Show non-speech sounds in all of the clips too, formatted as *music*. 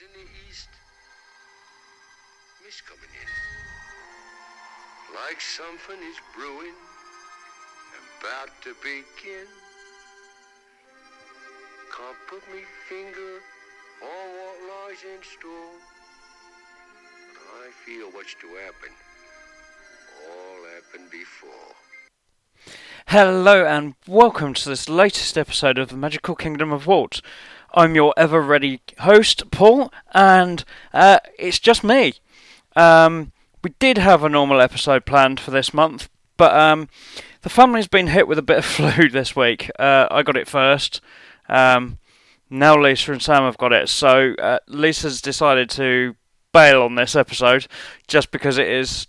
in the east. Coming in. Like something is brewing, about to begin. Can't put me finger on what lies in store. But I feel what's to happen. All happened before. Hello and welcome to this latest episode of the Magical Kingdom of Walt. I'm your ever ready host, Paul, and uh, it's just me. Um, we did have a normal episode planned for this month, but um, the family's been hit with a bit of *laughs* flu this week. Uh, I got it first. Um, now Lisa and Sam have got it, so uh, Lisa's decided to bail on this episode just because it is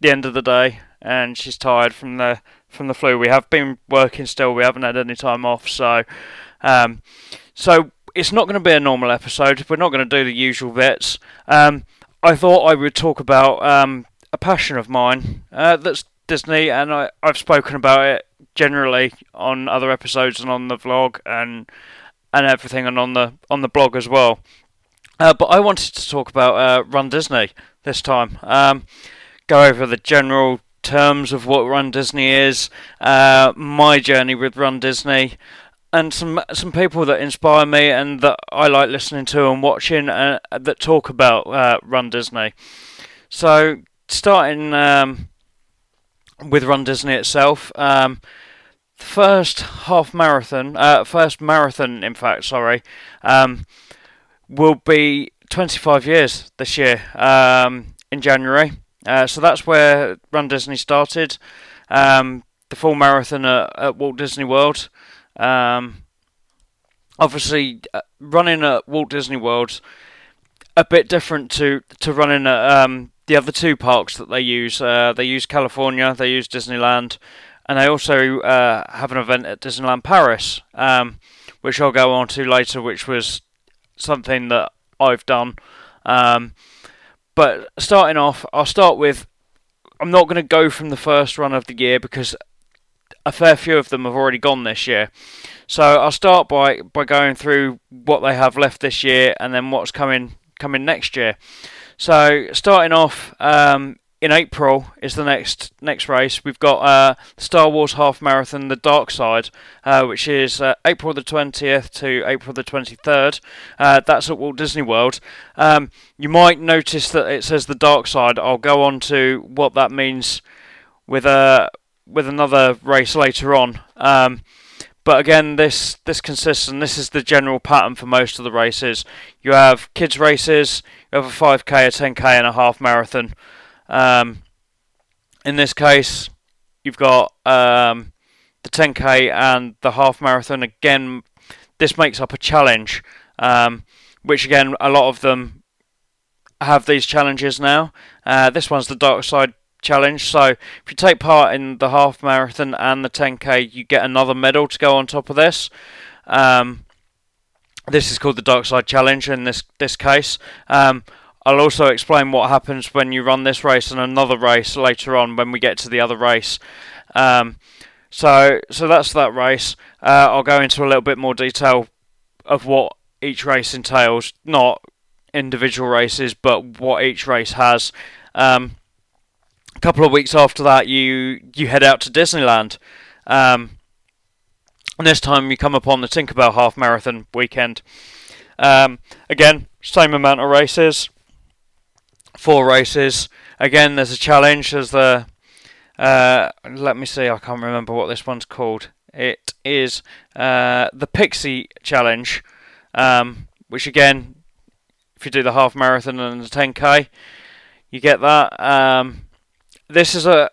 the end of the day and she's tired from the from the flu. We have been working still. We haven't had any time off, so um, so it's not going to be a normal episode. We're not going to do the usual bits. Um, I thought I would talk about um, a passion of mine uh, that's Disney, and I, I've spoken about it generally on other episodes and on the vlog and and everything, and on the on the blog as well. Uh, but I wanted to talk about uh, Run Disney this time. Um, go over the general terms of what Run Disney is, uh, my journey with Run Disney, and some some people that inspire me and that I like listening to and watching uh, that talk about uh, Run Disney. So starting um, with Run Disney itself. Um, the first half marathon, uh, first marathon, in fact, sorry, um, will be 25 years this year um, in January. Uh, so that's where Run Disney started. Um, the full marathon at, at Walt Disney World. Um, obviously, uh, running at Walt Disney World a bit different to to running at um, the other two parks that they use. Uh, they use California, they use Disneyland, and they also uh, have an event at Disneyland Paris, um, which I'll go on to later, which was something that I've done. Um, but starting off, I'll start with. I'm not going to go from the first run of the year because a fair few of them have already gone this year. So I'll start by, by going through what they have left this year and then what's coming coming next year. So starting off um, in April is the next next race. We've got uh, Star Wars Half Marathon, the Dark Side, uh, which is uh, April the 20th to April the 23rd. Uh, that's at Walt Disney World. Um, you might notice that it says the Dark Side. I'll go on to what that means with a with another race later on. Um, but again, this this consists, and this is the general pattern for most of the races. You have kids races, you have a 5k, a 10k, and a half marathon. Um, in this case, you've got um, the 10k and the half marathon. Again, this makes up a challenge, um, which again, a lot of them have these challenges now. Uh, this one's the Dark Side challenge. So if you take part in the half marathon and the 10k, you get another medal to go on top of this. Um, this is called the Dark Side Challenge in this this case. Um, I'll also explain what happens when you run this race and another race later on when we get to the other race. Um, so so that's that race. Uh, I'll go into a little bit more detail of what each race entails, not individual races, but what each race has. Um, couple of weeks after that, you you head out to Disneyland, um, and this time you come upon the Tinkerbell Half Marathon weekend. Um, again, same amount of races, four races. Again, there's a challenge. There's the uh, let me see. I can't remember what this one's called. It is uh, the Pixie Challenge, um, which again, if you do the half marathon and the 10k, you get that. Um, this is a.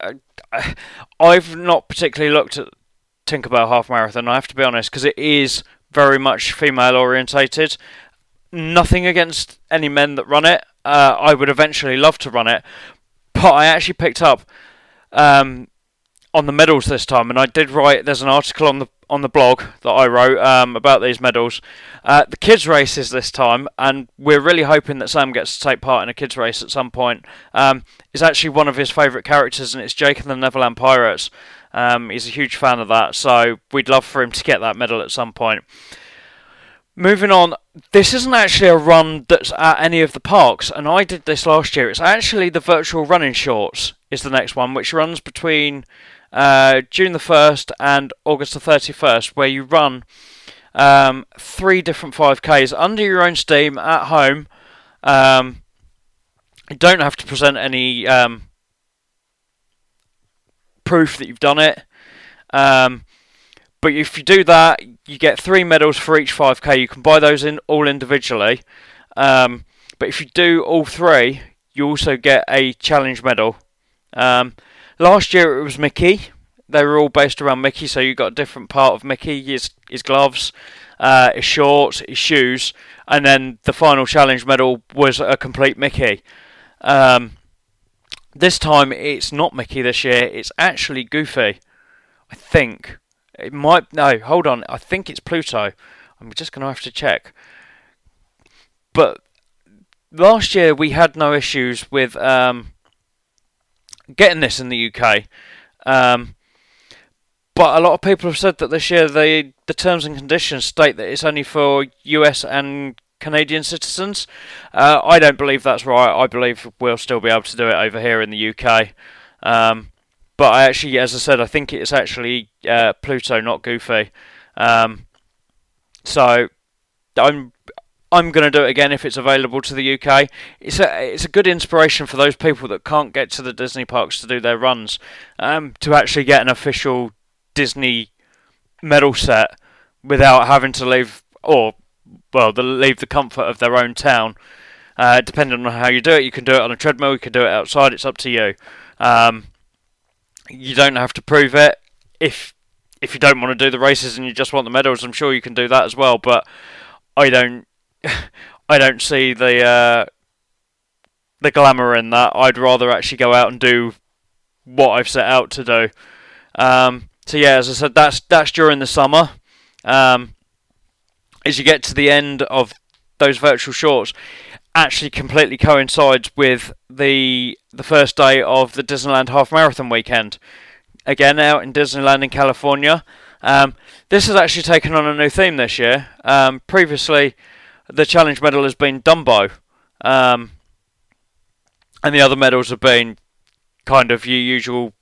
I've not particularly looked at Tinkerbell half marathon. I have to be honest because it is very much female orientated. Nothing against any men that run it. Uh, I would eventually love to run it, but I actually picked up um, on the medals this time, and I did write. There's an article on the on the blog that I wrote um, about these medals. Uh, the kids races this time, and we're really hoping that Sam gets to take part in a kids race at some point. Um, is actually one of his favourite characters, and it's Jake and the Neverland Pirates. Um, he's a huge fan of that, so we'd love for him to get that medal at some point. Moving on, this isn't actually a run that's at any of the parks, and I did this last year. It's actually the virtual running shorts is the next one, which runs between uh, June the first and August the thirty first, where you run um, three different five Ks under your own steam at home. Um, you don't have to present any um, proof that you've done it. Um, but if you do that, you get three medals for each 5k. You can buy those in all individually. Um, but if you do all three, you also get a challenge medal. Um, last year it was Mickey. They were all based around Mickey, so you got a different part of Mickey: his his gloves, uh, his shorts, his shoes, and then the final challenge medal was a complete Mickey. Um, this time it's not Mickey this year; it's actually Goofy. I think. It might no. Hold on. I think it's Pluto. I'm just going to have to check. But last year we had no issues with um, getting this in the UK. Um, but a lot of people have said that this year the the terms and conditions state that it's only for US and Canadian citizens. Uh, I don't believe that's right. I believe we'll still be able to do it over here in the UK. Um, but I actually, as I said, I think it's actually uh, Pluto, not Goofy. Um, so I'm I'm going to do it again if it's available to the UK. It's a it's a good inspiration for those people that can't get to the Disney parks to do their runs um, to actually get an official Disney medal set without having to leave or well, leave the comfort of their own town. Uh, depending on how you do it, you can do it on a treadmill, you can do it outside. It's up to you. Um, you don't have to prove it. If if you don't want to do the races and you just want the medals, I'm sure you can do that as well. But I don't I don't see the uh, the glamour in that. I'd rather actually go out and do what I've set out to do. Um, so yeah, as I said, that's that's during the summer. Um, as you get to the end of those virtual shorts, actually completely coincides with the the first day of the Disneyland Half Marathon weekend. Again, out in Disneyland in California. Um, this has actually taken on a new theme this year. Um, previously, the challenge medal has been Dumbo, um, and the other medals have been kind of your usual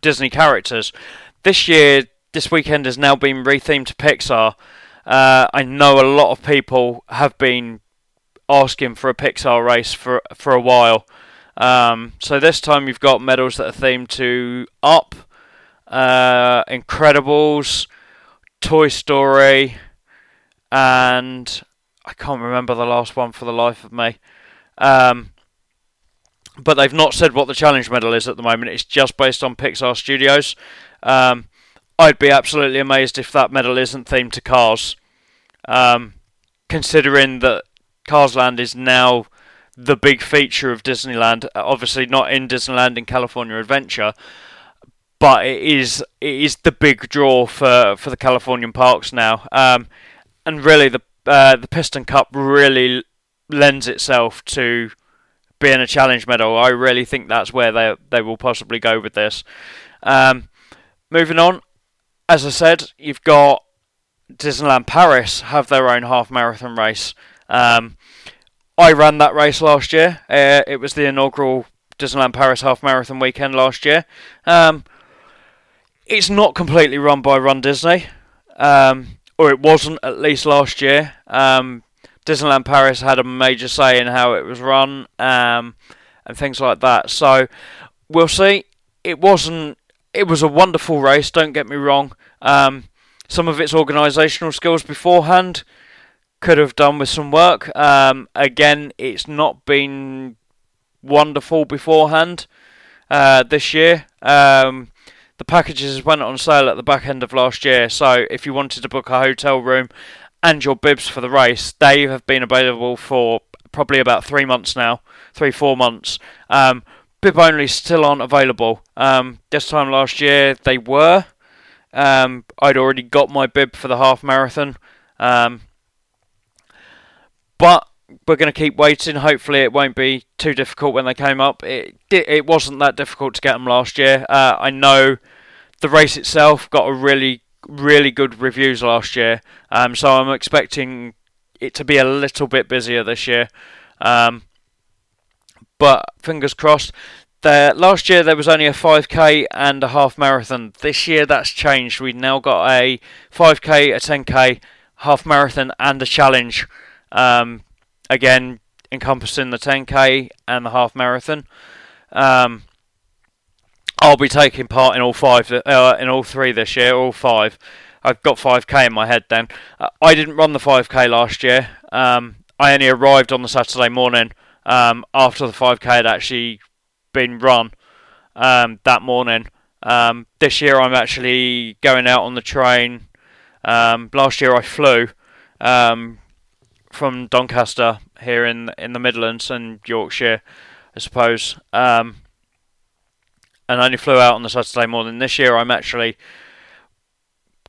Disney characters. This year, this weekend has now been rethemed to Pixar. Uh, I know a lot of people have been asking for a Pixar race for for a while. Um, so this time you've got medals that are themed to Up, uh, Incredibles, Toy Story, and I can't remember the last one for the life of me. Um, but they've not said what the challenge medal is at the moment. It's just based on Pixar Studios. Um, I'd be absolutely amazed if that medal isn't themed to Cars, um, considering that Cars Land is now the big feature of Disneyland. Obviously, not in Disneyland in California Adventure, but it is it is the big draw for, for the Californian parks now. Um, and really, the uh, the Piston Cup really lends itself to being a challenge medal. I really think that's where they they will possibly go with this. Um, moving on, as I said, you've got Disneyland Paris have their own half marathon race. Um, I ran that race last year. Uh, it was the inaugural Disneyland Paris half marathon weekend last year. Um, it's not completely run by Run Disney, um, or it wasn't at least last year. Um, Disneyland Paris had a major say in how it was run um, and things like that. So we'll see. It wasn't. It was a wonderful race. Don't get me wrong. Um, some of its organisational skills beforehand could have done with some work. Um, again, it's not been wonderful beforehand uh, this year. Um, the packages went on sale at the back end of last year, so if you wanted to book a hotel room and your bibs for the race, they have been available for probably about three months now, three four months. Um, bib only still aren't available. Um, this time last year they were. Um, I'd already got my bib for the half marathon. Um, but we're going to keep waiting. Hopefully, it won't be too difficult when they came up. It it wasn't that difficult to get them last year. Uh, I know the race itself got a really really good reviews last year. Um, so I'm expecting it to be a little bit busier this year. Um, but fingers crossed. There, last year there was only a 5k and a half marathon. This year that's changed. We've now got a 5k, a 10k, half marathon, and a challenge. Um, again, encompassing the 10k and the half marathon. Um, I'll be taking part in all five, uh, in all three this year, all five. I've got 5k in my head then. Uh, I didn't run the 5k last year. Um, I only arrived on the Saturday morning um, after the 5k had actually been run um, that morning. Um, this year I'm actually going out on the train. Um, last year I flew um, from Doncaster here in in the Midlands and Yorkshire, I suppose. Um, and only flew out on the Saturday morning. This year, I'm actually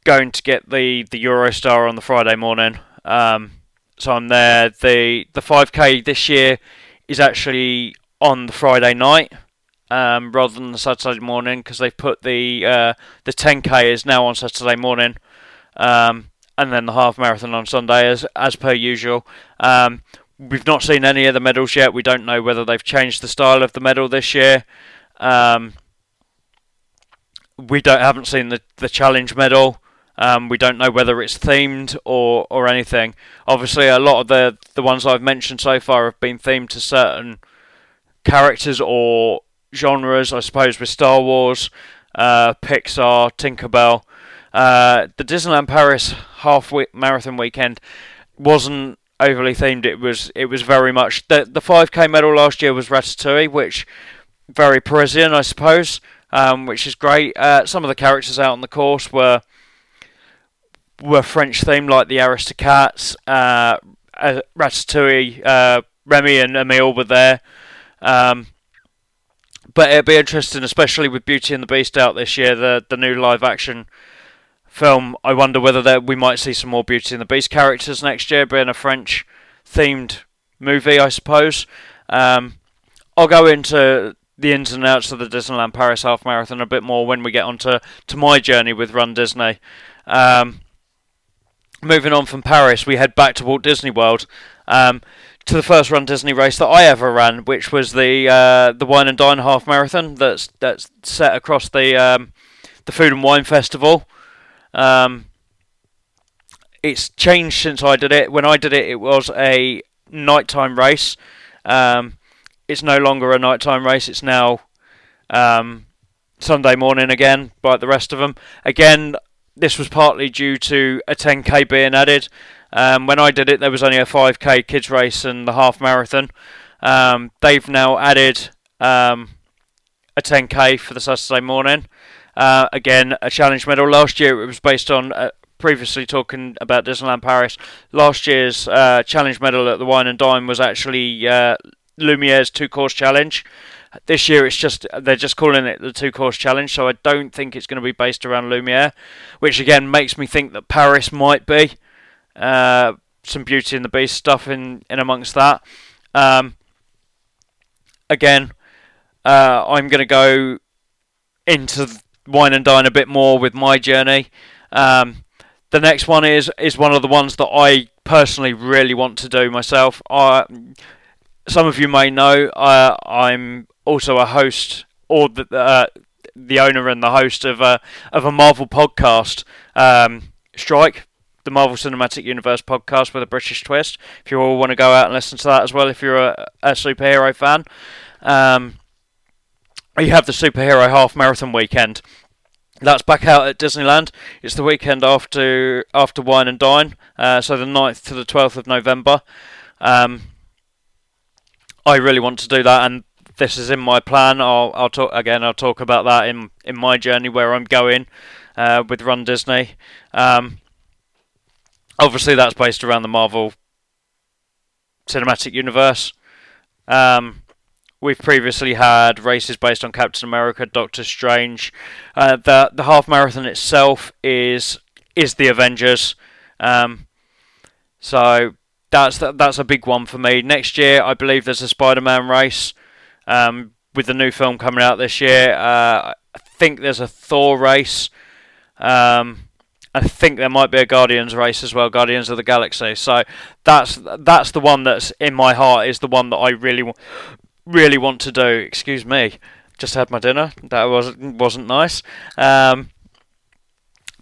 going to get the the Eurostar on the Friday morning. Um, so I'm there. the The 5K this year is actually on the Friday night um, rather than the Saturday morning because they've put the uh, the 10K is now on Saturday morning. Um, and then the half marathon on Sunday as as per usual. Um, we've not seen any of the medals yet. We don't know whether they've changed the style of the medal this year. Um, we don't haven't seen the the challenge medal. Um, we don't know whether it's themed or or anything. Obviously, a lot of the the ones I've mentioned so far have been themed to certain characters or genres. I suppose with Star Wars, uh, Pixar, Tinkerbell. Uh, the Disneyland Paris half marathon weekend wasn't overly themed. It was it was very much the the 5k medal last year was Ratatouille, which very Parisian, I suppose, um, which is great. Uh, some of the characters out on the course were were French themed, like the Aristocats, uh, uh, Ratatouille, uh, Remy and Emile were there. Um, but it'll be interesting, especially with Beauty and the Beast out this year, the the new live action film. I wonder whether there, we might see some more Beauty and the Beast characters next year, being a French themed movie, I suppose. Um, I'll go into the ins and outs of the Disneyland Paris Half Marathon a bit more when we get onto to my journey with Run Disney. Um, moving on from Paris, we head back to Walt Disney World um, to the first Run Disney race that I ever ran, which was the uh, the Wine and Dine Half Marathon. That's that's set across the um, the Food and Wine Festival. Um, it's changed since I did it. When I did it, it was a nighttime race. Um, it's no longer a nighttime race. It's now um, Sunday morning again, like the rest of them. Again, this was partly due to a 10k being added. Um, when I did it, there was only a 5k kids race and the half marathon. Um, they've now added um, a 10k for the Saturday morning. Uh, again, a challenge medal. Last year it was based on uh, previously talking about Disneyland Paris. Last year's uh, challenge medal at the Wine and Dine was actually uh, Lumiere's two course challenge. This year it's just they're just calling it the two course challenge, so I don't think it's going to be based around Lumiere, which again makes me think that Paris might be. Uh, some Beauty and the Beast stuff in in amongst that. Um, again, uh, I'm going to go into wine and dine a bit more with my journey. Um, the next one is is one of the ones that I personally really want to do myself. I, some of you may know uh, I'm also a host or the uh, the owner and the host of a of a Marvel podcast, um, Strike, the Marvel Cinematic Universe podcast with a British twist. If you all want to go out and listen to that as well, if you're a, a superhero fan. Um, you have the superhero half marathon weekend. That's back out at Disneyland. It's the weekend after after Wine and Dine, uh, so the 9th to the 12th of November. Um, I really want to do that, and this is in my plan. I'll, I'll talk again. I'll talk about that in in my journey where I'm going uh, with Run Disney. Um, obviously, that's based around the Marvel Cinematic Universe. Um, We've previously had races based on Captain America, Doctor Strange. Uh, the the half marathon itself is is the Avengers. Um, so that's that's a big one for me. Next year, I believe there's a Spider-Man race um, with the new film coming out this year. Uh, I think there's a Thor race, um, I think there might be a Guardians race as well, Guardians of the Galaxy. So that's that's the one that's in my heart is the one that I really really want to do. Excuse me, just had my dinner. That was wasn't nice. Um,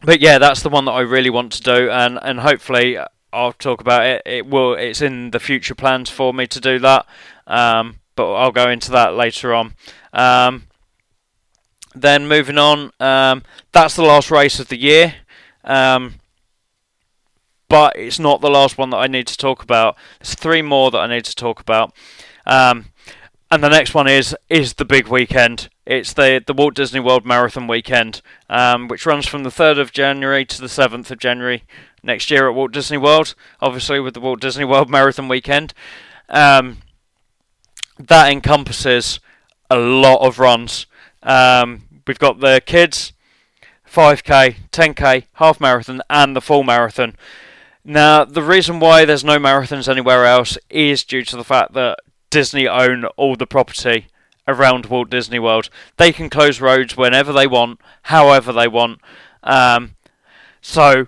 but yeah, that's the one that I really want to do, and and hopefully I'll talk about it. It will. It's in the future plans for me to do that. Um, but I'll go into that later on. Um, then moving on, um, that's the last race of the year. Um, but it's not the last one that I need to talk about. There's three more that I need to talk about. Um, and the next one is is the big weekend. It's the the Walt Disney World Marathon weekend, um, which runs from the 3rd of January to the 7th of January next year at Walt Disney World. Obviously, with the Walt Disney World *laughs* Marathon weekend, um, that encompasses a lot of runs. Um, we've got the kids, 5k, 10k, half marathon, and the full marathon. Now, the reason why there's no marathons anywhere else is due to the fact that Disney own all the property around Walt Disney World. They can close roads whenever they want, however they want. Um, so,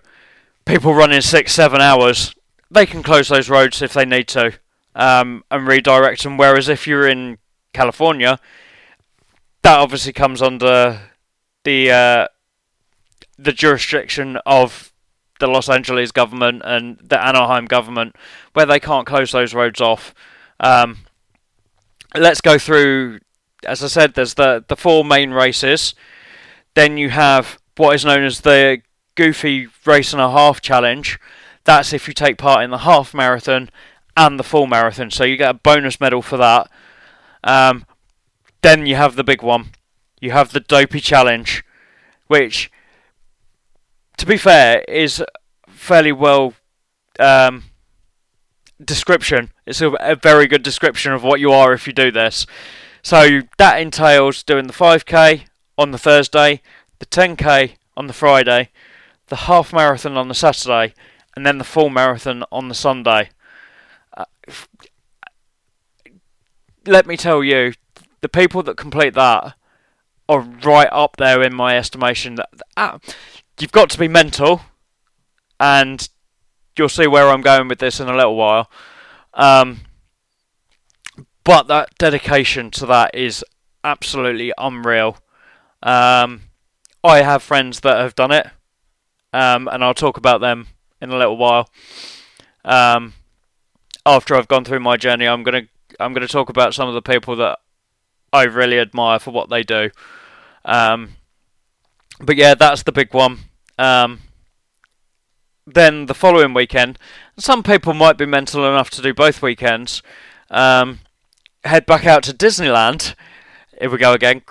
people running six, seven hours, they can close those roads if they need to um, and redirect them. Whereas if you're in California, that obviously comes under the uh, the jurisdiction of the Los Angeles government and the Anaheim government, where they can't close those roads off. Um, let's go through. As I said, there's the the four main races. Then you have what is known as the Goofy Race and a Half Challenge. That's if you take part in the half marathon and the full marathon, so you get a bonus medal for that. Um, then you have the big one. You have the Dopey Challenge, which, to be fair, is fairly well um, description. It's a, a, very good description of what you are if you do this. So that entails doing the 5k on the Thursday, the 10k on the Friday, the half marathon on the Saturday, and then the full marathon on the Sunday. Uh, let me tell you, the people that complete that are right up there in my estimation. That uh, you've got to be mental, and you'll see where I'm going with this in a little while. Um, but that dedication to that is absolutely unreal. Um, I have friends that have done it, um, and I'll talk about them in a little while. Um, after I've gone through my journey, I'm gonna I'm gonna talk about some of the people that I really admire for what they do. Um, but yeah, that's the big one. Um, then the following weekend, some people might be mental enough to do both weekends. Um, head back out to Disneyland. Here we go again,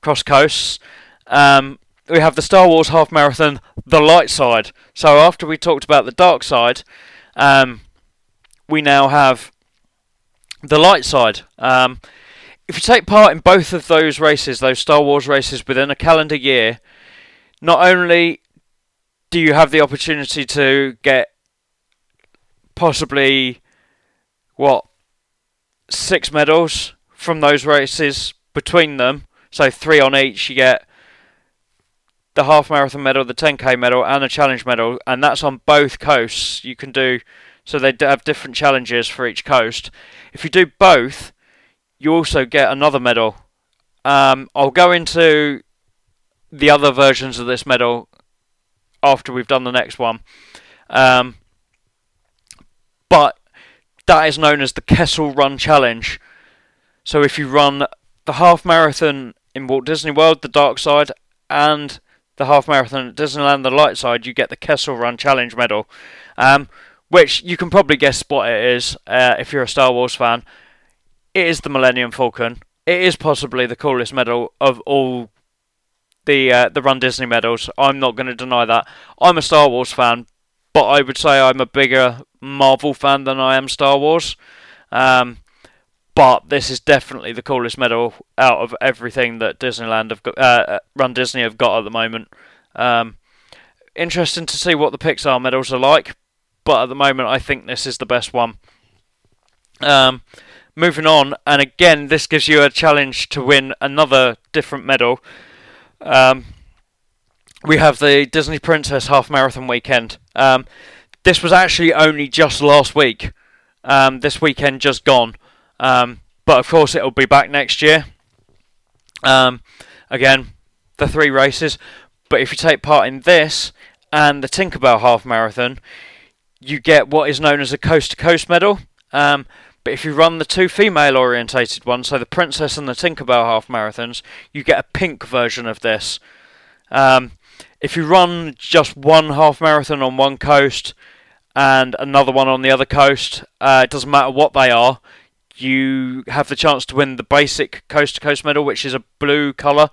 cross coasts. Um, we have the Star Wars half marathon, the light side. So after we talked about the dark side, um, we now have the light side. Um, if you take part in both of those races, those Star Wars races, within a calendar year, not only do you have the opportunity to get possibly what six medals from those races between them. So three on each. You get the half marathon medal, the 10k medal, and a challenge medal, and that's on both coasts. You can do so they have different challenges for each coast. If you do both, you also get another medal. Um, I'll go into the other versions of this medal after we've done the next one. Um, but that is known as the Kessel Run Challenge. So if you run the half marathon in Walt Disney World, the dark side, and the half marathon at Disneyland, the light side, you get the Kessel Run Challenge medal. Um, which you can probably guess what it is uh, if you're a Star Wars fan. It is the Millennium Falcon. It is possibly the coolest medal of all the uh, the Run Disney medals. I'm not going to deny that. I'm a Star Wars fan, but I would say I'm a bigger Marvel fan than I am Star Wars. Um, but this is definitely the coolest medal out of everything that Disneyland have got, uh, uh, Run Disney have got at the moment. Um, interesting to see what the Pixar medals are like, but at the moment I think this is the best one. Um, moving on, and again, this gives you a challenge to win another different medal. Um, we have the Disney Princess Half Marathon weekend. Um, this was actually only just last week. Um, this weekend just gone. Um, but of course, it'll be back next year. Um, again, the three races. But if you take part in this and the Tinkerbell Half Marathon, you get what is known as a coast to coast medal. But if you run the two female orientated ones, so the Princess and the Tinkerbell half marathons, you get a pink version of this. Um, if you run just one half marathon on one coast and another one on the other coast, uh, it doesn't matter what they are, you have the chance to win the basic coast to coast medal, which is a blue colour.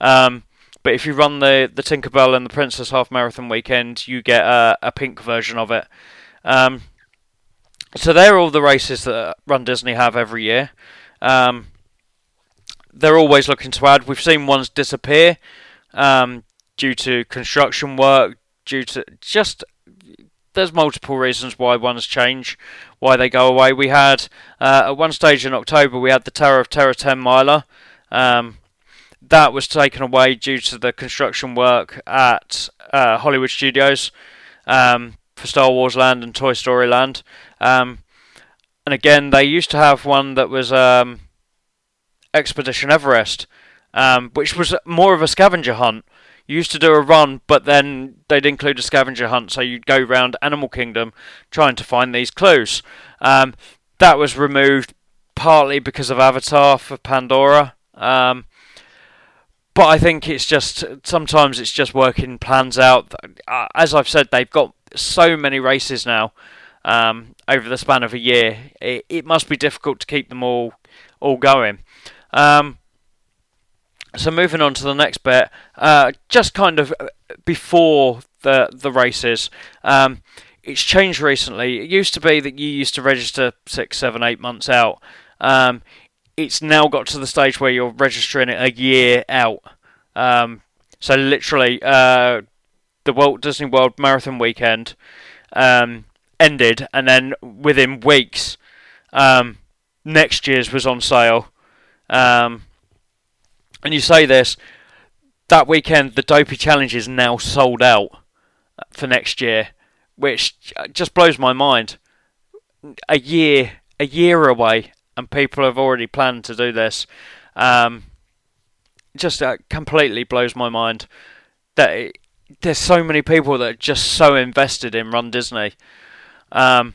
Um, but if you run the, the Tinkerbell and the Princess half marathon weekend, you get a, a pink version of it. Um, so they're all the races that Run Disney have every year. Um, they're always looking to add. We've seen ones disappear um, due to construction work, due to just there's multiple reasons why ones change, why they go away. We had uh, at one stage in October we had the Tower of Terror 10 miler. Um, that was taken away due to the construction work at uh, Hollywood Studios um, for Star Wars Land and Toy Story Land. Um, and again, they used to have one that was um, Expedition Everest, um, which was more of a scavenger hunt. You used to do a run, but then they'd include a scavenger hunt, so you'd go around Animal Kingdom trying to find these clues. Um, that was removed partly because of Avatar for Pandora. Um, but I think it's just sometimes it's just working plans out. Uh, as I've said, they've got so many races now um, over the span of a year. It, it, must be difficult to keep them all all going. Um, so moving on to the next bit, uh, just kind of before the the races. Um, it's changed recently. It used to be that you used to register six, seven, eight months out. Um, it's now got to the stage where you're registering it a year out. Um, so literally, uh, the Walt Disney World Marathon weekend um, ended, and then within weeks, um, next year's was on sale. Um, and you say this that weekend, the Dopey Challenge is now sold out for next year, which just blows my mind. A year, a year away, and people have already planned to do this. Um, just uh, completely blows my mind that it, there's so many people that are just so invested in Run Disney. Um,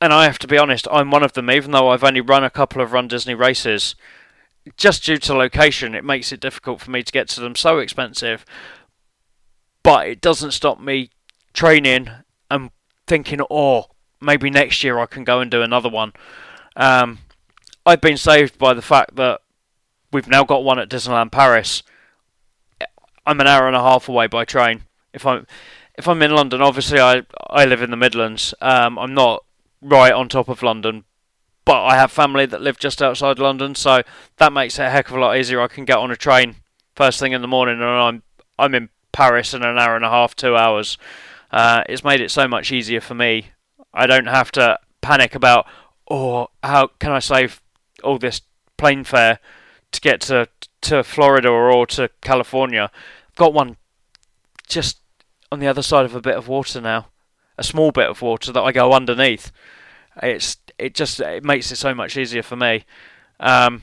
and I have to be honest, I'm one of them, even though I've only run a couple of Run Disney races. Just due to location, it makes it difficult for me to get to them, so expensive. But it doesn't stop me training and thinking, oh, maybe next year I can go and do another one. Um, I've been saved by the fact that we've now got one at Disneyland Paris. I'm an hour and a half away by train. If I'm if I'm in London, obviously I I live in the Midlands. Um, I'm not right on top of London, but I have family that live just outside London, so that makes it a heck of a lot easier. I can get on a train first thing in the morning, and I'm I'm in Paris in an hour and a half, two hours. Uh, it's made it so much easier for me. I don't have to panic about, oh, how can I save all this plane fare to get to to Florida or to California. I've got one just on the other side of a bit of water now, a small bit of water that I go underneath. It's it just it makes it so much easier for me. Um,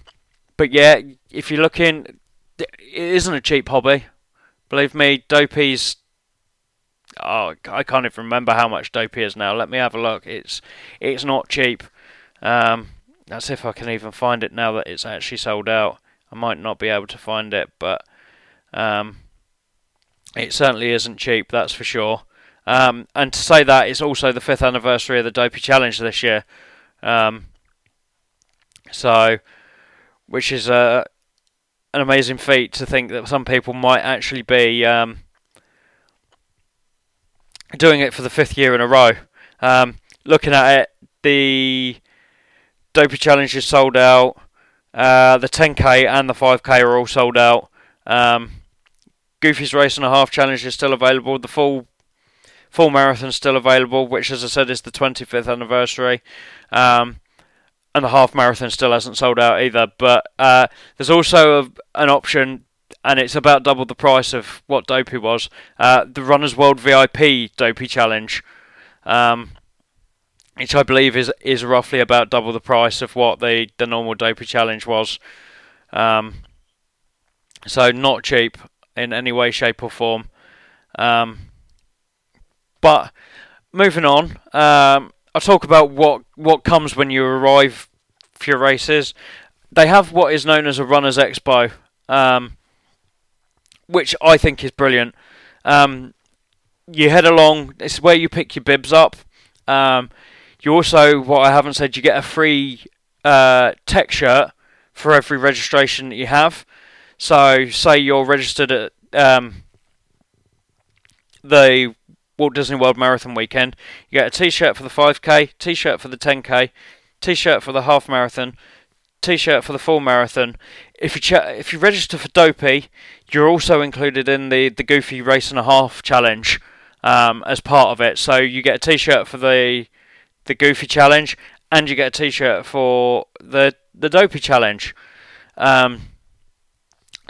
but yeah, if you're looking, it isn't a cheap hobby. Believe me, Dopey's. Oh, I can't even remember how much Dopey is now. Let me have a look. It's it's not cheap. Um, that's if I can even find it now that it's actually sold out. I might not be able to find it, but um, it certainly isn't cheap, that's for sure. Um, and to say that, it's also the fifth anniversary of the Dopey Challenge this year. Um, so, which is a uh, an amazing feat to think that some people might actually be um, doing it for the fifth year in a row. Um, looking at it, the Dopey Challenge is sold out. Uh, the 10k and the 5k are all sold out. Um, Goofy's Race and a Half Challenge is still available. The full full marathon is still available, which, as I said, is the 25th anniversary. Um, and the half marathon still hasn't sold out either. But uh, there's also a, an option and it's about double the price of what Dopey was. Uh, the Runners World VIP Dopey Challenge, um, which I believe is is roughly about double the price of what the the normal Dopey Challenge was. Um, so not cheap in any way, shape, or form. Um, but moving on, um, I'll talk about what what comes when you arrive for your races. They have what is known as a runners expo, um, which I think is brilliant. Um, you head along. It's where you pick your bibs up. Um, you also, what I haven't said, you get a free uh, tech shirt for every registration that you have. So, say you're registered at um, the Walt Disney World Marathon weekend, you get a T-shirt for the 5k, T-shirt for the 10k, T-shirt for the half marathon, T-shirt for the full marathon. If you ch- if you register for Dopey, you're also included in the the Goofy Race and a Half challenge um, as part of it. So you get a T-shirt for the the Goofy challenge, and you get a T-shirt for the the Dopey challenge. Um,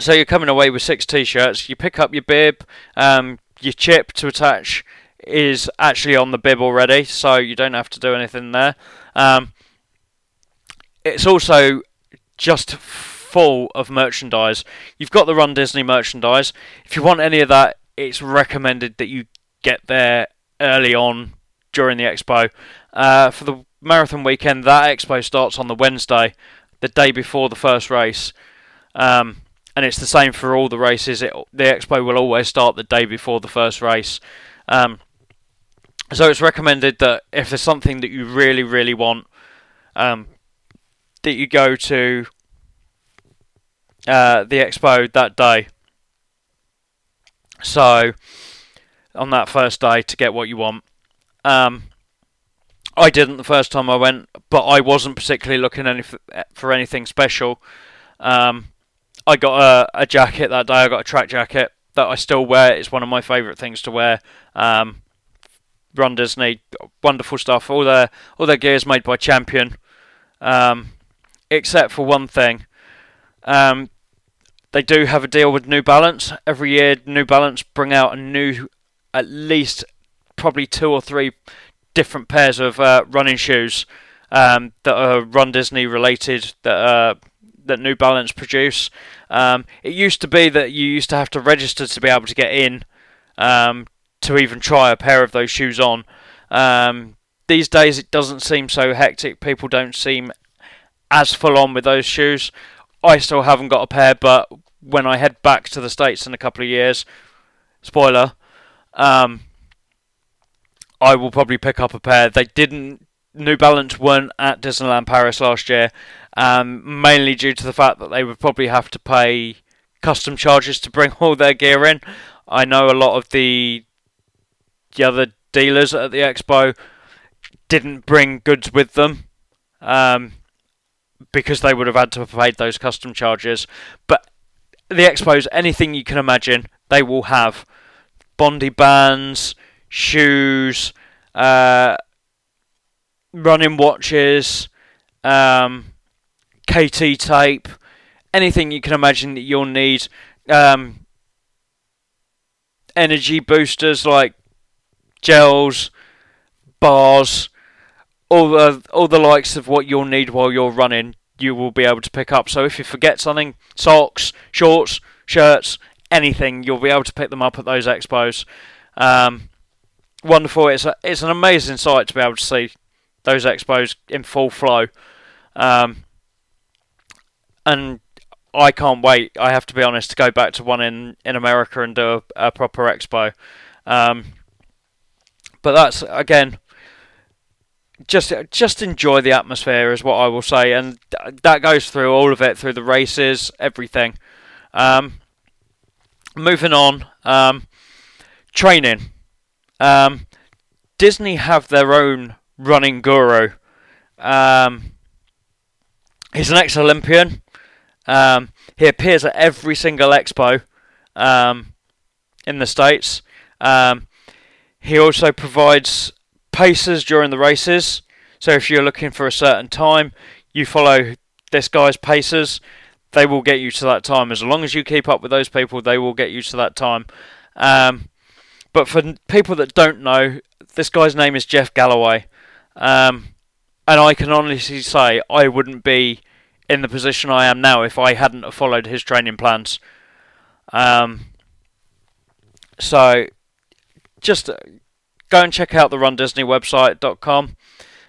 so you're coming away with six T-shirts. You pick up your bib, um, your chip to attach is actually on the bib already, so you don't have to do anything there. Um, it's also just full of merchandise. You've got the Run Disney merchandise. If you want any of that, it's recommended that you get there early on during the expo. Uh, for the marathon weekend, that expo starts on the Wednesday, the day before the first race. Um, and it's the same for all the races. It, the expo will always start the day before the first race. Um, so it's recommended that if there's something that you really, really want, um, that you go to uh, the expo that day. So on that first day to get what you want. Um, I didn't the first time I went, but I wasn't particularly looking any for anything special. Um, I got a, a, jacket that day. I got a track jacket that I still wear. It's one of my favourite things to wear. Um, Run Disney, wonderful stuff. All their all their gear is made by Champion, um, except for one thing. Um, they do have a deal with New Balance. Every year, New Balance bring out a new, at least probably two or three different pairs of uh, running shoes um, that are Run Disney related. That uh, that New Balance produce. Um, it used to be that you used to have to register to be able to get in um, to even try a pair of those shoes on. Um, these days, it doesn't seem so hectic. People don't seem as full on with those shoes. I still haven't got a pair, but when I head back to the States in a couple of years, spoiler, um, I will probably pick up a pair. They didn't. New Balance weren't at Disneyland Paris last year, um, mainly due to the fact that they would probably have to pay custom charges to bring all their gear in. I know a lot of the the other dealers at the expo didn't bring goods with them um, because they would have had to have paid those custom charges. But the expos, anything you can imagine, they will have Bondi bands, shoes, uh, running watches, um, KT tape, anything you can imagine that you'll need. Um, energy boosters like gels, bars, all the all the likes of what you'll need while you're running, you will be able to pick up. So if you forget something, socks, shorts, shirts, anything, you'll be able to pick them up at those expos. Um, wonderful! It's a, it's an amazing sight to be able to see those expos in full flow. Um, and I can't wait. I have to be honest to go back to one in, in America and do a, a proper expo. Um, but that's again, just just enjoy the atmosphere is what I will say, and that goes through all of it, through the races, everything. Um, moving on, um, training. Um, Disney have their own running guru. Um, he's an ex-Olympian. Um, he appears at every single expo um, in the states. Um, he also provides paces during the races. So if you're looking for a certain time, you follow this guy's paces. they will get you to that time. As long as you keep up with those people, they will get you to that time. Um, but for people that don't know, this guy's name is Jeff Galloway. Um, and I can honestly say I wouldn't be in the position I am now if I hadn't followed his training plans. Um, so just go and check out the rundisneywebsite.com,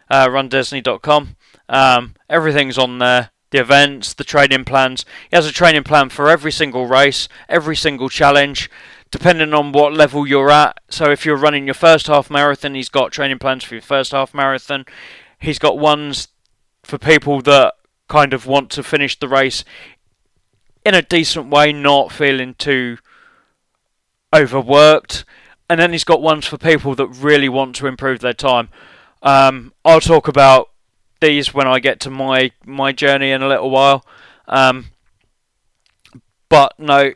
uh, rundisney.com. Um, everything's on there. The events, the training plans. He has a training plan for every single race, every single challenge, depending on what level you're at. So if you're running your first half marathon, he's got training plans for your first half marathon. He's got ones for people that kind of want to finish the race in a decent way, not feeling too overworked. And then he's got ones for people that really want to improve their time. Um, I'll talk about these when I get to my my journey in a little while. Um, but no,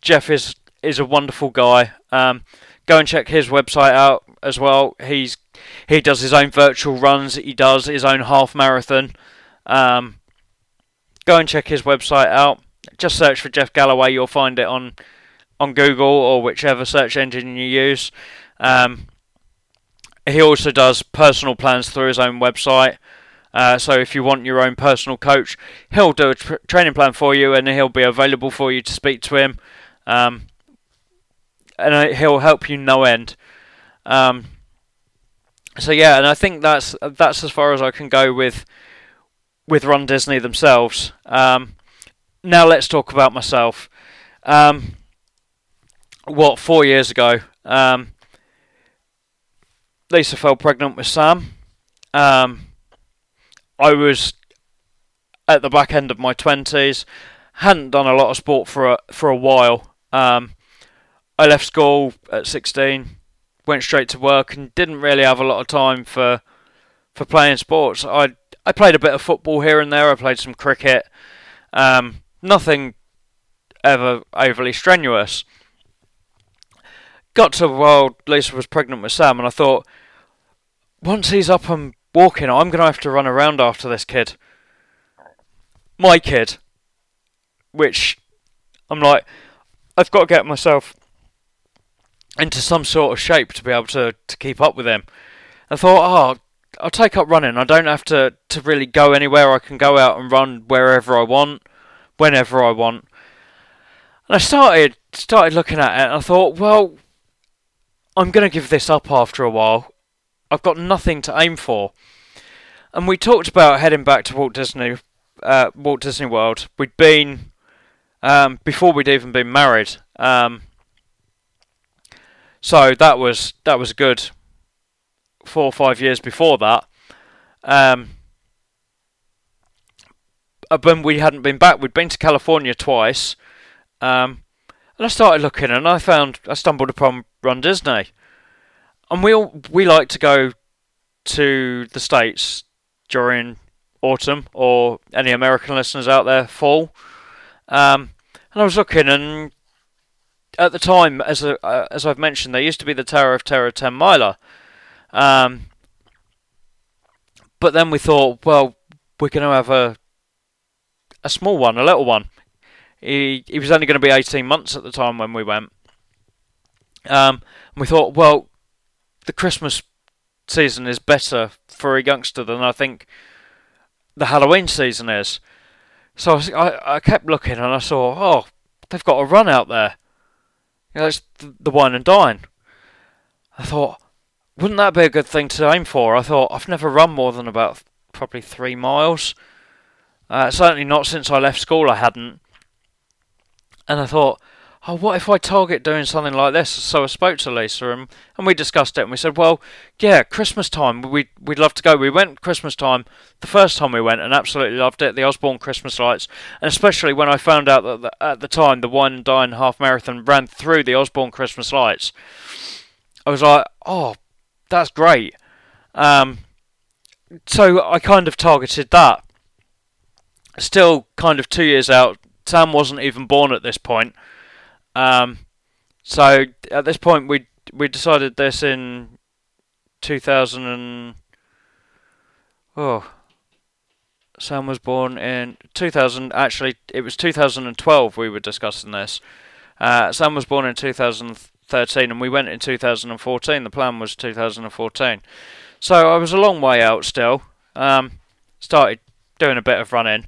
Jeff is is a wonderful guy. Um, go and check his website out as well. He's he does his own virtual runs. He does his own half marathon. Um, go and check his website out. Just search for Jeff Galloway. You'll find it on on Google or whichever search engine you use. Um, he also does personal plans through his own website. Uh, so if you want your own personal coach, he'll do a tra- training plan for you, and he'll be available for you to speak to him, um, and uh, he'll help you no end. Um, so yeah, and I think that's that's as far as I can go with with Run Disney themselves. Um, now let's talk about myself. Um, what four years ago, um, Lisa fell pregnant with Sam. Um, I was at the back end of my twenties, hadn't done a lot of sport for a, for a while. Um, I left school at sixteen, went straight to work, and didn't really have a lot of time for for playing sports. I I played a bit of football here and there. I played some cricket. Um, nothing ever overly strenuous. Got to while Lisa was pregnant with Sam, and I thought, once he's up and walking, I'm going to have to run around after this kid. My kid. Which, I'm like, I've got to get myself into some sort of shape to be able to, to keep up with him. I thought, oh, I'll take up running. I don't have to, to really go anywhere. I can go out and run wherever I want, whenever I want. And I started started looking at it and I thought, well, I'm going to give this up after a while. I've got nothing to aim for. And we talked about heading back to Walt Disney, uh, Walt Disney World. We'd been um, before we'd even been married. Um, so that was that was good four or five years before that. Um, uh, when we hadn't been back, we'd been to California twice, um, and I started looking, and I found I stumbled upon Run Disney, and we all we like to go to the states during autumn, or any American listeners out there, fall. Um, and I was looking, and at the time, as a, uh, as I've mentioned, there used to be the Tower of Terror ten miler, um, but then we thought, well, we're going to have a a small one, a little one. He he was only going to be 18 months at the time when we went. Um, and we thought, well, the Christmas season is better for a youngster than I think the Halloween season is. So I, I kept looking and I saw, oh, they've got a run out there. You know, it's the wine and dine. I thought, wouldn't that be a good thing to aim for? I thought I've never run more than about probably three miles. Uh, certainly not since I left school. I hadn't. And I thought, oh, what if I target doing something like this? So I spoke to Lisa and, and we discussed it. And we said, well, yeah, Christmas time. We'd, we'd love to go. We went Christmas time the first time we went and absolutely loved it. The Osborne Christmas lights. And especially when I found out that the, at the time the Wine and Dine half marathon ran through the Osborne Christmas lights. I was like, oh, that's great. Um, so I kind of targeted that. Still, kind of two years out. Sam wasn't even born at this point. Um, so at this point, we we decided this in 2000 and oh Sam was born in 2000. Actually, it was 2012. We were discussing this. Uh, Sam was born in 2013, and we went in 2014. The plan was 2014. So I was a long way out still. Um, started doing a bit of running,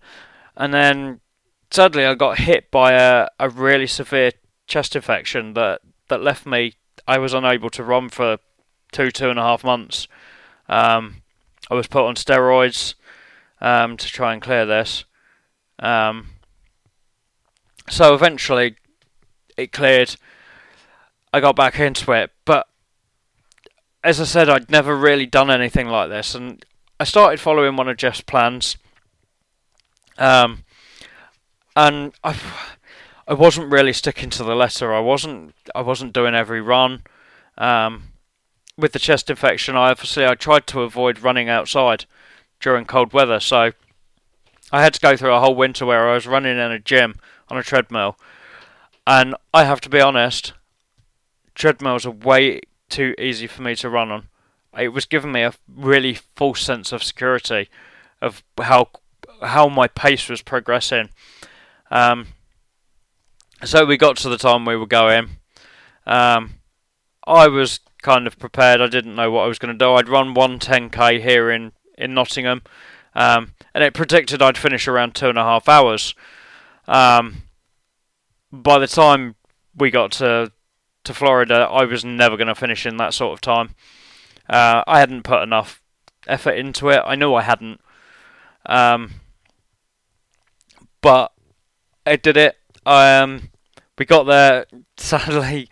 and then sadly I got hit by a, a really severe chest infection that that left me. I was unable to run for two two and a half months. Um, I was put on steroids um, to try and clear this. Um, so eventually, it cleared. I got back into it, but as I said, I'd never really done anything like this, and I started following one of Jeff's plans. Um, and I, I wasn't really sticking to the letter. I wasn't, I wasn't doing every run. Um, with the chest infection, I obviously I tried to avoid running outside during cold weather, so I had to go through a whole winter where I was running in a gym on a treadmill, and I have to be honest, treadmills are way too easy for me to run on. It was giving me a really false sense of security of how how my pace was progressing. Um, so we got to the time we were going. Um, I was kind of prepared. I didn't know what I was going to do. I'd run one 10k here in in Nottingham, um, and it predicted I'd finish around two and a half hours. Um, by the time we got to to Florida, I was never going to finish in that sort of time. Uh, I hadn't put enough effort into it. I knew I hadn't, um, but I did it. Um, we got there. *laughs* Sadly,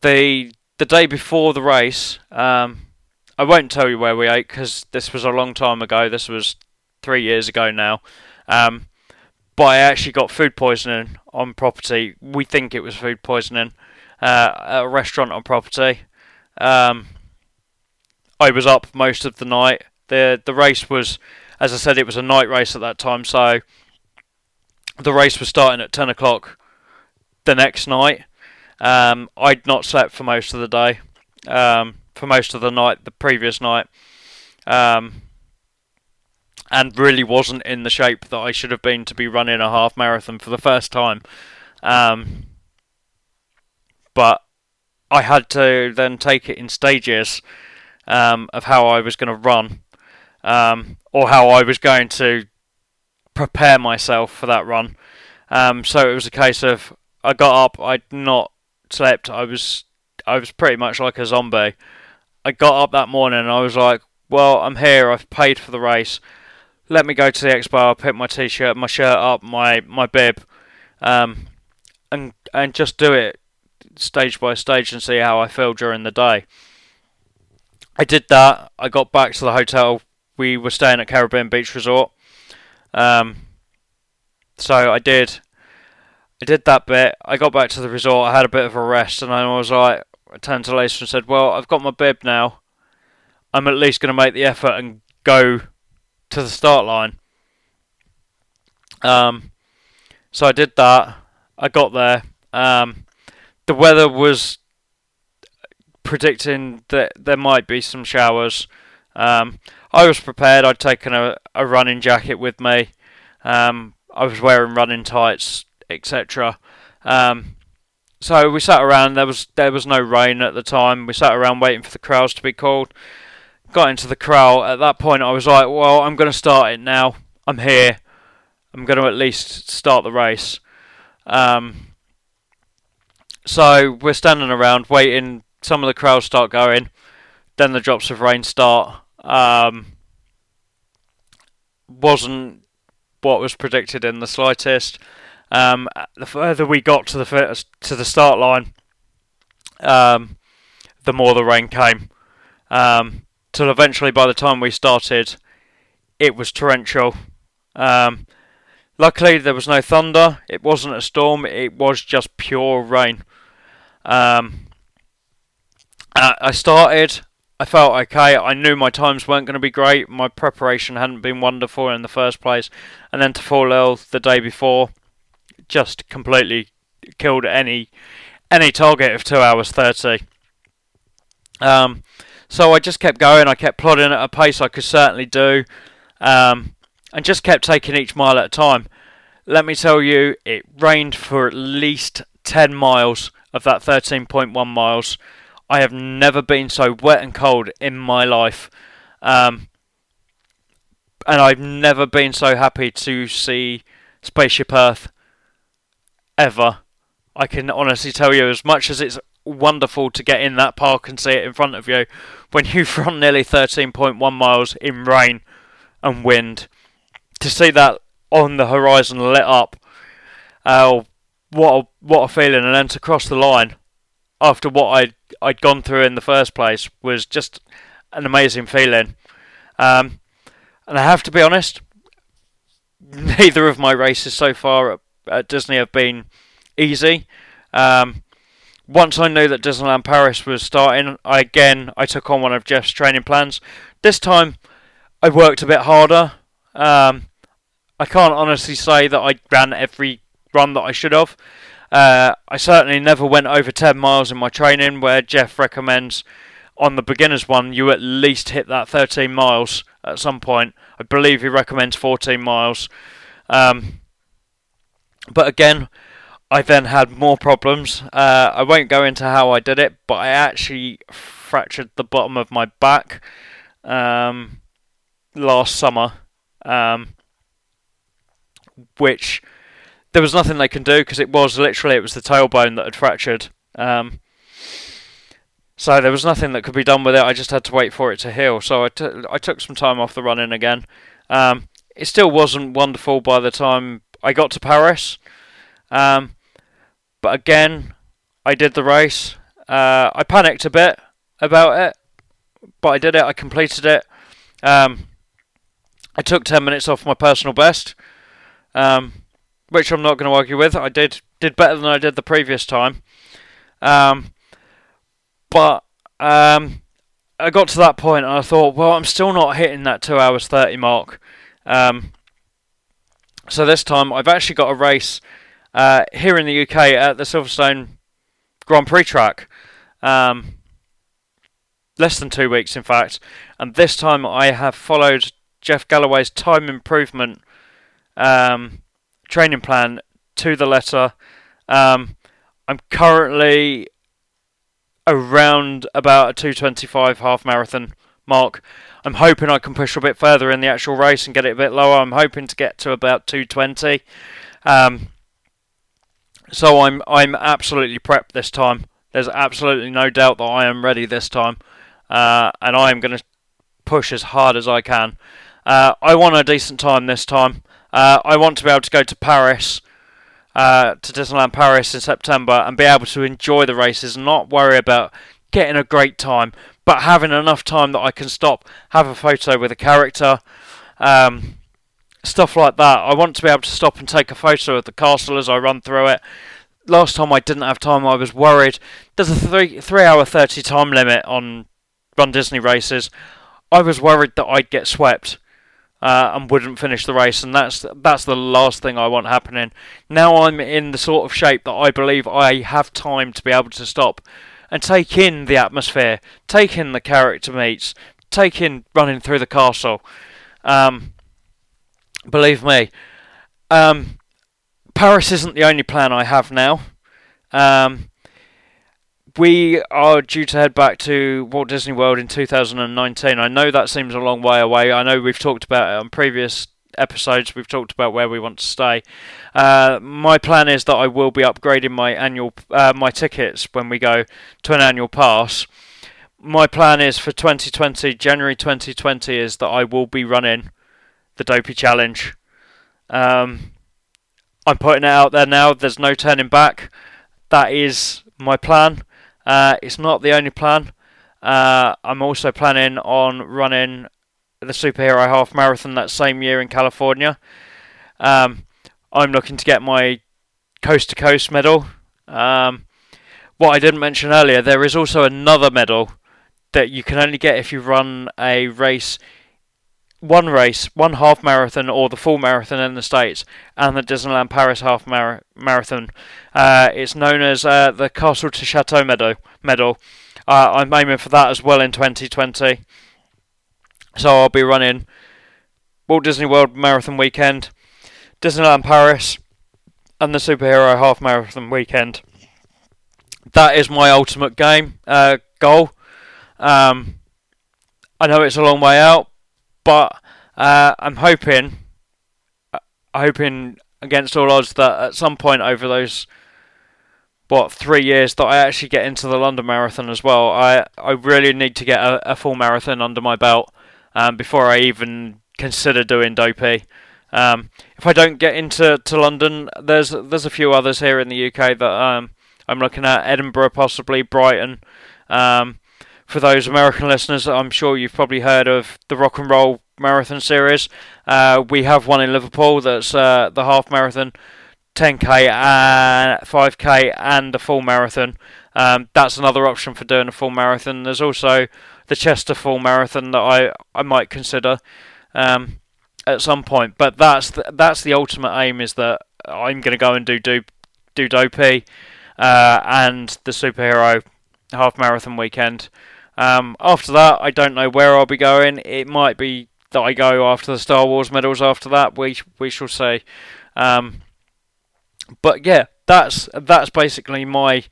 the the day before the race, um, I won't tell you where we ate because this was a long time ago. This was three years ago now. Um, but I actually got food poisoning on property. We think it was food poisoning uh, at a restaurant on property. Um, I was up most of the night. the The race was, as I said, it was a night race at that time. So the race was starting at ten o'clock the next night. Um, I'd not slept for most of the day, um, for most of the night, the previous night, um, and really wasn't in the shape that I should have been to be running a half marathon for the first time. Um, but I had to then take it in stages um, of how I was going to run, um, or how I was going to prepare myself for that run. so it was a case of I got up, I'd not slept. I was I was pretty much like a zombie. I got up that morning and I was like, well, I'm here. I've paid for the race. Let me go to the expo. Pick my t-shirt, my shirt up, my my bib, um, and and just do it stage by stage and see how I feel during the day. I did that. I got back to the hotel. We were staying at Caribbean Beach Resort. Um, so I did I did that bit. I got back to the resort. I had a bit of a rest, and I was like, I turned to Lisa and said, "Well, I've got my bib now. I'm at least going to make the effort and go to the start line." Um, so I did that. I got there. Um, the weather was predicting that there might be some showers. Um, I was prepared. I'd taken a, a running jacket with me. Um, I was wearing running tights etc. Um, so we sat around. There was there was no rain at the time. We sat around waiting for the crowds to be called. Got into the crowd. At that point, I was like, "Well, I'm going to start it now. I'm here. I'm going to at least start the race." Um, so we're standing around waiting. Some of the crowds start going. Then the drops of rain start. Um, wasn't what was predicted in the slightest. Um, the further we got to the to the start line, um, the more the rain came. Um, till eventually, by the time we started, it was torrential. Um, luckily, there was no thunder. It wasn't a storm. It was just pure rain. Um, I started. I felt okay. I knew my times weren't going to be great. My preparation hadn't been wonderful in the first place, and then to fall ill the day before just completely killed any any target of two hours thirty. Um, so I just kept going. I kept plodding at a pace I could certainly do. Um, and just kept taking each mile at a time. Let me tell you, it rained for at least 10 miles of that 13.1 miles. I have never been so wet and cold in my life. Um, and I've never been so happy to see Spaceship Earth ever. I can honestly tell you, as much as it's wonderful to get in that park and see it in front of you, when you've *laughs* run nearly 13.1 miles in rain and wind, to see that on the horizon lit up, what a, what a feeling! And then to cross the line after what I'd I'd gone through in the first place was just an amazing feeling. Um, and I have to be honest, *laughs* neither of my races so far at, at Disney have been easy. Um, once I knew that Disneyland Paris was starting, I again I took on one of Jeff's training plans. This time, I worked a bit harder. Um, I can't honestly say that I ran every run that I should have. Uh, I certainly never went over 10 miles in my training, where Jeff recommends on the beginner's one you at least hit that 13 miles at some point. I believe he recommends 14 miles. Um, but again, I then had more problems. Uh, I won't go into how I did it, but I actually fractured the bottom of my back um, last summer. Um, which there was nothing they can do because it was literally it was the tailbone that had fractured. Um, so there was nothing that could be done with it. I just had to wait for it to heal. So I, t- I took some time off the running again. Um, it still wasn't wonderful by the time I got to Paris. Um, but again, I did the race. Uh, I panicked a bit about it, but I did it. I completed it. Um, I took 10 minutes off my personal best um, which I'm not going to argue with. I did did better than I did the previous time, um, but um, I got to that point and I thought, well, I'm still not hitting that two hours thirty mark. Um, so this time I've actually got a race uh, here in the UK at the Silverstone Grand Prix track. Um, less than two weeks, in fact, and this time I have followed Jeff Galloway's time improvement um, training plan to the letter. Um, I'm currently around about a 225 half marathon mark. I'm hoping I can push a bit further in the actual race and get it a bit lower. I'm hoping to get to about 220. Um, so I'm I'm absolutely prepped this time. There's absolutely no doubt that I am ready this time, uh, and I am going to push as hard as I can. Uh, I want a decent time this time. Uh, I want to be able to go to Paris, uh, to Disneyland Paris in September, and be able to enjoy the races not worry about getting a great time, but having enough time that I can stop, have a photo with a character, um, stuff like that. I want to be able to stop and take a photo of the castle as I run through it. Last time I didn't have time, I was worried. There's a three three hour thirty time limit on Run Disney races. I was worried that I'd get swept uh, and wouldn't finish the race, and that's that's the last thing I want happening. Now I'm in the sort of shape that I believe I have time to be able to stop and take in the atmosphere, take in the character meets, take in running through the castle. Um, believe me, um, Paris isn't the only plan I have now. Um, we are due to head back to Walt Disney World in 2019. I know that seems a long way away. I know we've talked about it on previous episodes. We've talked about where we want to stay. Uh, my plan is that I will be upgrading my annual uh, my tickets when we go to an annual pass. My plan is for 2020, January 2020, is that I will be running the Dopey Challenge. Um, I'm putting it out there now. There's no turning back. That is my plan. Uh, it's not the only plan. Uh, I'm also planning on running the superhero half marathon that same year in California. Um, I'm looking to get my coast to coast medal. Um, what I didn't mention earlier, there is also another medal that you can only get if you run a race one race, one half marathon or the full marathon in the States, and the Disneyland Paris half mar- marathon. Uh, it's known as uh, the Castle to Chateau medal. medal. Uh, I'm aiming for that as well in 2020. So I'll be running Walt Disney World Marathon Weekend, Disneyland Paris, and the Superhero Half Marathon Weekend. That is my ultimate game uh, goal. Um, I know it's a long way out, but uh, I'm hoping, uh, hoping against all odds that at some point over those what three years that I actually get into the London Marathon as well. I I really need to get a, a full marathon under my belt um, before I even consider doing Dopey. Um, if I don't get into to London, there's there's a few others here in the UK that um, I'm looking at. Edinburgh, possibly Brighton. Um, for those American listeners, I'm sure you've probably heard of the Rock and Roll Marathon Series. Uh, we have one in Liverpool that's uh, the half marathon 10k and 5k and a full marathon. Um, that's another option for doing a full marathon. There's also the Chester full marathon that I, I might consider um, at some point. But that's the, that's the ultimate aim is that I'm going to go and do do do Dopey uh, and the superhero half marathon weekend. Um, after that, I don't know where I'll be going. It might be that I go after the Star Wars medals. After that, we we shall see. Um, but yeah, that's that's basically my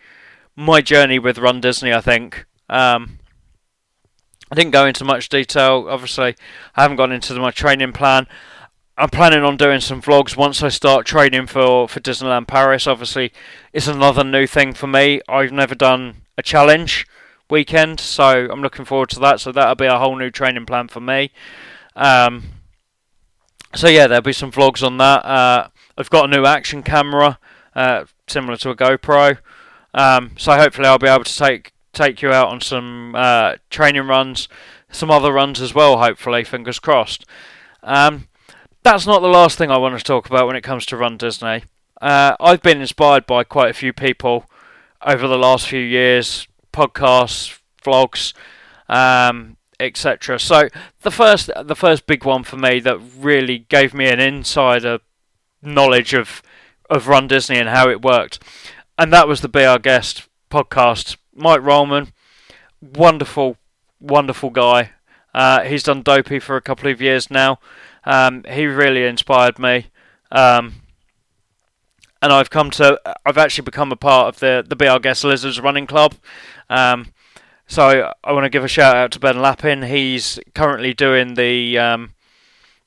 my journey with Run Disney. I think. Um, I didn't go into much detail. Obviously, I haven't gone into my training plan. I'm planning on doing some vlogs once I start training for, for Disneyland Paris. Obviously, it's another new thing for me. I've never done a challenge weekend, so I'm looking forward to that. So that'll be a whole new training plan for me. Um, so yeah, there'll be some vlogs on that. Uh, I've got a new action camera, uh, similar to a GoPro. Um, so hopefully I'll be able to take take you out on some uh, training runs, some other runs as well. Hopefully, fingers crossed. Um, that's not the last thing I want to talk about when it comes to Run Disney. Uh, I've been inspired by quite a few people over the last few years, podcasts, vlogs, um, etc. So the first, the first big one for me that really gave me an insider knowledge of of Run Disney and how it worked, and that was the Be Our Guest podcast. Mike Rollman, wonderful, wonderful guy. Uh, he's done Dopey for a couple of years now. Um, he really inspired me, um, and I've come to. I've actually become a part of the the Our Guest Lizards Running Club. Um, so I want to give a shout out to Ben Lappin. He's currently doing the um,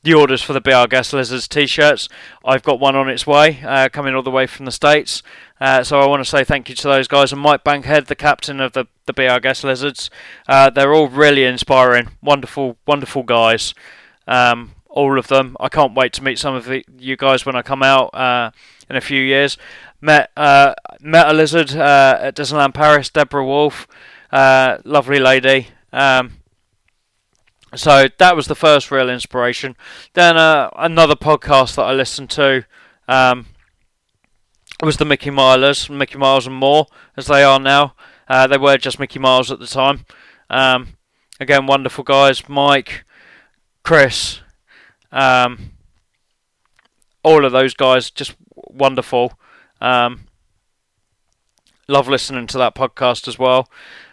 the orders for the Our Guest Lizards t-shirts. I've got one on its way, uh, coming all the way from the States. Uh, so I want to say thank you to those guys. And Mike Bankhead, the captain of the, the Our Guest Lizards. Uh, they're all really inspiring, wonderful, wonderful guys. Um, all of them. I can't wait to meet some of the, you guys when I come out uh, in a few years. Met uh, met a lizard uh, at Disneyland Paris, Deborah Wolf, lovely lady. Um, so that was the first real inspiration. Then uh, another podcast that I listened to um, was the Mickey Milers, Mickey Miles and more, as they are now. Uh, they were just Mickey Miles at the time. Um, again, wonderful guys. Mike, Chris, um, all of those guys, just wonderful. Um, love listening to that podcast as well.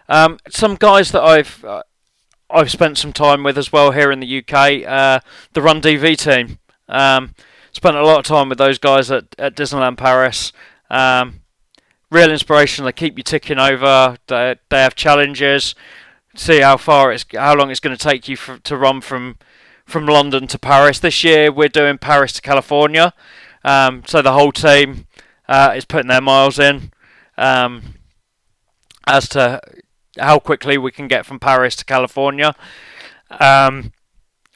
Um, some guys that I've uh, I've spent some time with as well here in the UK. Uh, the Run DV team. Um, spent a lot of time with those guys at, at Disneyland Paris. Um, real inspiration. They keep you ticking over. They, they have challenges. See how far it's how long it's going to take you for, to run from from London to Paris. This year we're doing Paris to California. Um, so the whole team uh, is putting their miles in. Um, as to how quickly we can get from Paris to California. Um,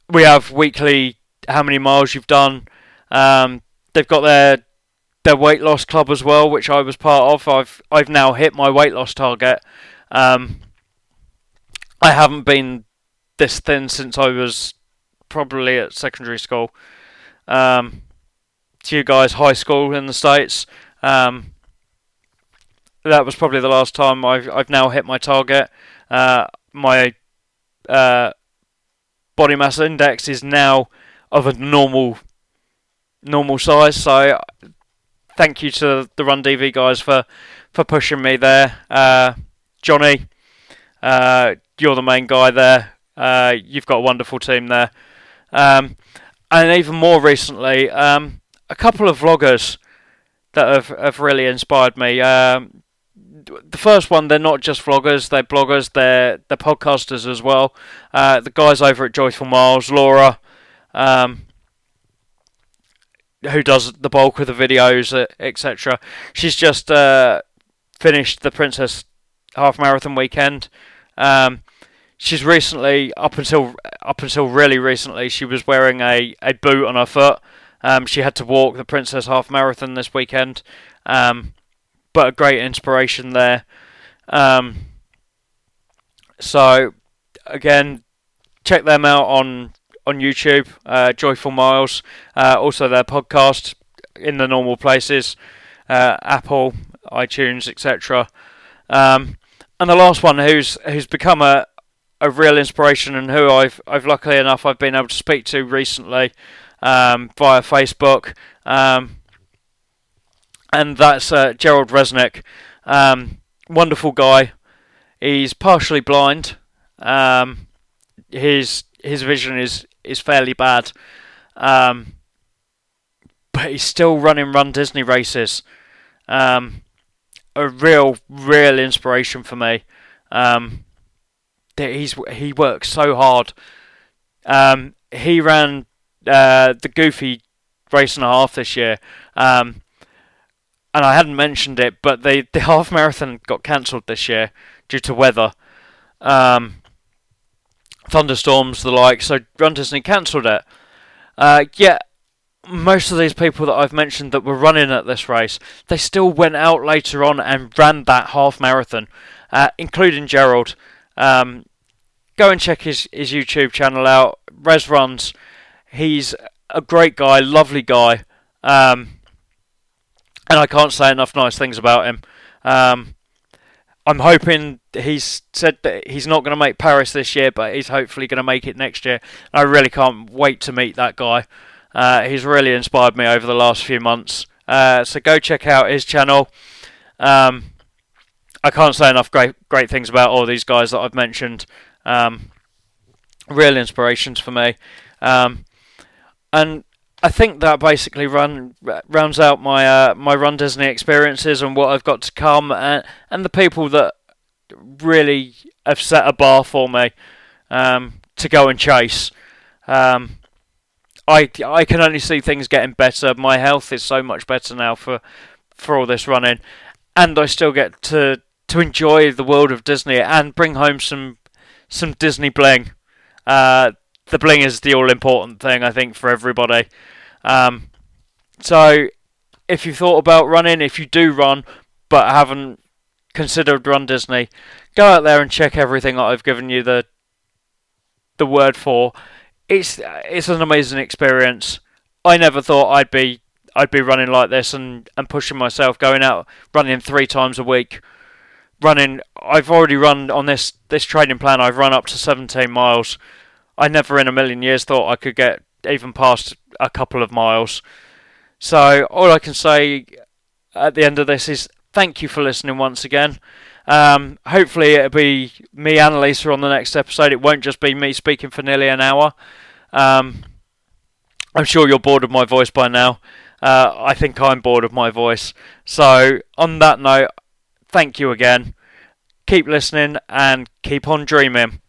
we have weekly how many miles you've done. Um, they've got their their weight loss club as well, which I was part of. I've I've now hit my weight loss target. Um, I haven't been this thin since I was probably at secondary school. Um, to you guys, high school in the states. Um, that was probably the last time I've I've now hit my target. Uh, my uh, body mass index is now of a normal normal size. So thank you to the Run DV guys for for pushing me there. Uh, Johnny, uh, you're the main guy there. Uh, you've got a wonderful team there. Um, and even more recently, um, a couple of vloggers that have, have really inspired me. Um, the first one, they're not just vloggers; they're bloggers, they're they're podcasters as well. Uh, the guys over at Joyful Miles, Laura, um, who does the bulk of the videos, uh, etc. She's just uh, finished the Princess Half Marathon weekend. Um, she's recently, up until up until really recently, she was wearing a, a boot on her foot. Um, she had to walk the Princess Half Marathon this weekend, um, but a great inspiration there. Um, so again, check them out on on YouTube, uh, Joyful Miles. Uh, also their podcast in the normal places, uh, Apple, iTunes, etc. Um, and the last one, who's who's become a a real inspiration and who I've I've luckily enough I've been able to speak to recently um, via Facebook, um, and that's uh, Gerald Resnick. Um, wonderful guy. He's partially blind. Um, his his vision is is fairly bad, um, but he's still running Run Disney races. A real real inspiration for me. He's he works so hard. Um, he ran uh, the Goofy race and a half this year, um, and I hadn't mentioned it, but the *laughs* the half marathon got cancelled this year due to weather, um, thunderstorms, the like. So Run Disney cancelled it. Uh, yet most of these people that I've mentioned that were running at this race, they still went out later on and ran that half marathon, uh, including Gerald. Um, go and check his, his YouTube channel out. Res Runs. He's a great guy, lovely guy. Um, and I can't say enough nice things about him. Um, I'm hoping he's said that he's not going to make Paris this year, but he's hopefully going to make it next year. I really can't wait to meet that guy. Uh, he's really inspired me over the last few months. Uh, so go check out his channel. Um, I can't say enough great great things about all these guys that I've mentioned. Um, real inspirations for me. Um, and I think that basically run rounds out my uh, my Run Disney experiences and what I've got to come, and and the people that really have set a bar for me um, to go and chase. Um, I I can only see things getting better. My health is so much better now for for all this running, and I still get to to enjoy the world of Disney and bring home some some Disney bling. Uh, the bling is the all important thing, I think, for everybody. Um, so, if you thought about running, if you do run but haven't considered Run Disney, go out there and check everything that I've given you the the word for. It's it's an amazing experience. I never thought I'd be I'd be running like this and, and pushing myself, going out running three times a week running. I've already run on this this training plan. I've run up to 17 miles. I never in a million years thought I could get even past a couple of miles. So all I can say at the end of this is thank you for listening once again. Um, hopefully it'll be me and Lisa on the next episode. It won't just be me speaking for nearly an hour. Um, I'm sure you're bored of my voice by now. Uh, I think I'm bored of my voice. So on that note, thank you again. Keep listening and keep on dreaming.